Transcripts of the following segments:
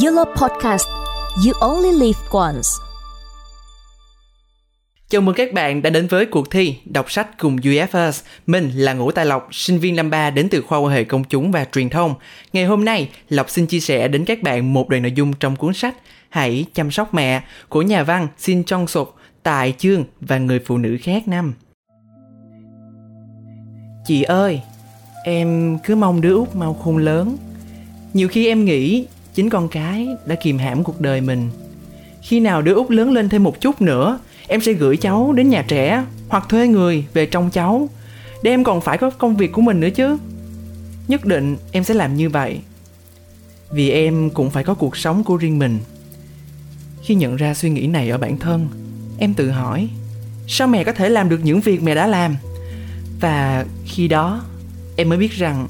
Yellow Podcast You Only Live Once Chào mừng các bạn đã đến với cuộc thi đọc sách cùng UFS. Mình là Ngũ Tài Lộc, sinh viên năm 3 đến từ khoa quan hệ công chúng và truyền thông. Ngày hôm nay, Lộc xin chia sẻ đến các bạn một đoạn nội dung trong cuốn sách Hãy chăm sóc mẹ của nhà văn Shin Chong Suk, Tài Chương và người phụ nữ khác năm. Chị ơi, em cứ mong đứa út mau khôn lớn. Nhiều khi em nghĩ chính con cái đã kìm hãm cuộc đời mình. Khi nào đứa út lớn lên thêm một chút nữa, em sẽ gửi cháu đến nhà trẻ hoặc thuê người về trông cháu để em còn phải có công việc của mình nữa chứ. Nhất định em sẽ làm như vậy. Vì em cũng phải có cuộc sống của riêng mình. Khi nhận ra suy nghĩ này ở bản thân, em tự hỏi, sao mẹ có thể làm được những việc mẹ đã làm? Và khi đó, em mới biết rằng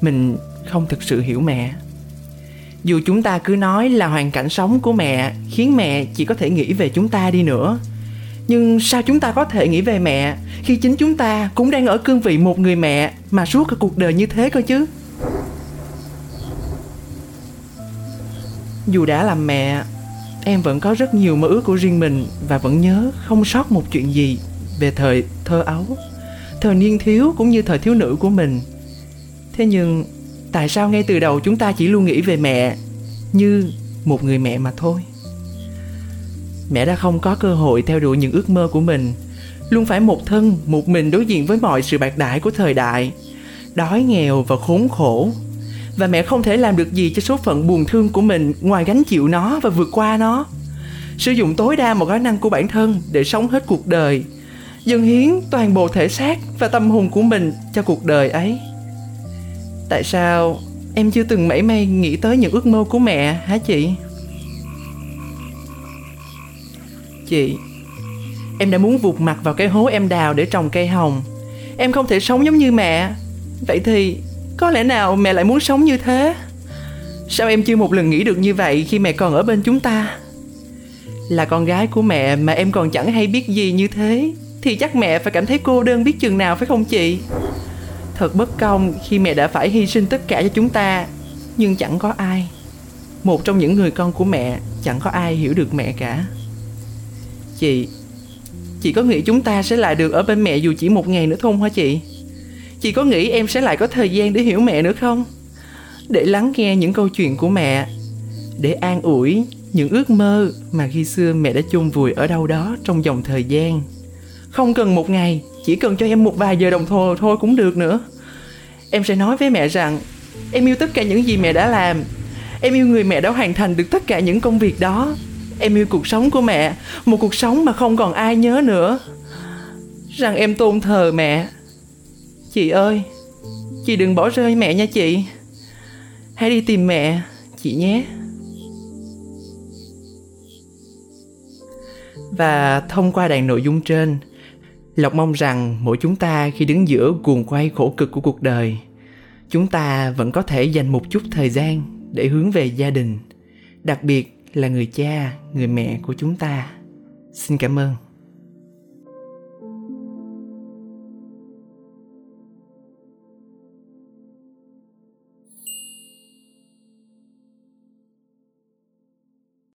mình không thực sự hiểu mẹ dù chúng ta cứ nói là hoàn cảnh sống của mẹ khiến mẹ chỉ có thể nghĩ về chúng ta đi nữa. Nhưng sao chúng ta có thể nghĩ về mẹ khi chính chúng ta cũng đang ở cương vị một người mẹ mà suốt cả cuộc đời như thế cơ chứ? Dù đã làm mẹ, em vẫn có rất nhiều mơ ước của riêng mình và vẫn nhớ không sót một chuyện gì về thời thơ ấu, thời niên thiếu cũng như thời thiếu nữ của mình. Thế nhưng tại sao ngay từ đầu chúng ta chỉ luôn nghĩ về mẹ như một người mẹ mà thôi? Mẹ đã không có cơ hội theo đuổi những ước mơ của mình. Luôn phải một thân, một mình đối diện với mọi sự bạc đãi của thời đại. Đói, nghèo và khốn khổ. Và mẹ không thể làm được gì cho số phận buồn thương của mình ngoài gánh chịu nó và vượt qua nó. Sử dụng tối đa một khả năng của bản thân để sống hết cuộc đời. Dâng hiến toàn bộ thể xác và tâm hồn của mình cho cuộc đời ấy tại sao em chưa từng mảy may nghĩ tới những ước mơ của mẹ hả chị? Chị, em đã muốn vụt mặt vào cái hố em đào để trồng cây hồng. Em không thể sống giống như mẹ. Vậy thì có lẽ nào mẹ lại muốn sống như thế? Sao em chưa một lần nghĩ được như vậy khi mẹ còn ở bên chúng ta? Là con gái của mẹ mà em còn chẳng hay biết gì như thế, thì chắc mẹ phải cảm thấy cô đơn biết chừng nào, phải không chị? Thật bất công khi mẹ đã phải hy sinh tất cả cho chúng ta. Nhưng chẳng có ai. Một trong những người con của mẹ, chẳng có ai hiểu được mẹ cả. Chị chị có nghĩ chúng ta sẽ lại được ở bên mẹ dù chỉ một ngày nữa không hả chị? Chị có nghĩ em sẽ lại có thời gian để hiểu mẹ nữa không? Để lắng nghe những câu chuyện của mẹ. Để an ủi những ước mơ mà khi xưa mẹ đã chôn vùi ở đâu đó trong dòng thời gian không cần một ngày, chỉ cần cho em một vài giờ đồng hồ thôi cũng được nữa. Em sẽ nói với mẹ rằng, em yêu tất cả những gì mẹ đã làm. Em yêu người mẹ đã hoàn thành được tất cả những công việc đó. Em yêu cuộc sống của mẹ, một cuộc sống mà không còn ai nhớ nữa. Rằng em tôn thờ mẹ. Chị ơi, chị đừng bỏ rơi mẹ nha chị. Hãy đi tìm mẹ, chị nhé. Và thông qua đoạn nội dung trên lộc mong rằng mỗi chúng ta khi đứng giữa cuồng quay khổ cực của cuộc đời, chúng ta vẫn có thể dành một chút thời gian để hướng về gia đình, đặc biệt là người cha, người mẹ của chúng ta. Xin cảm ơn.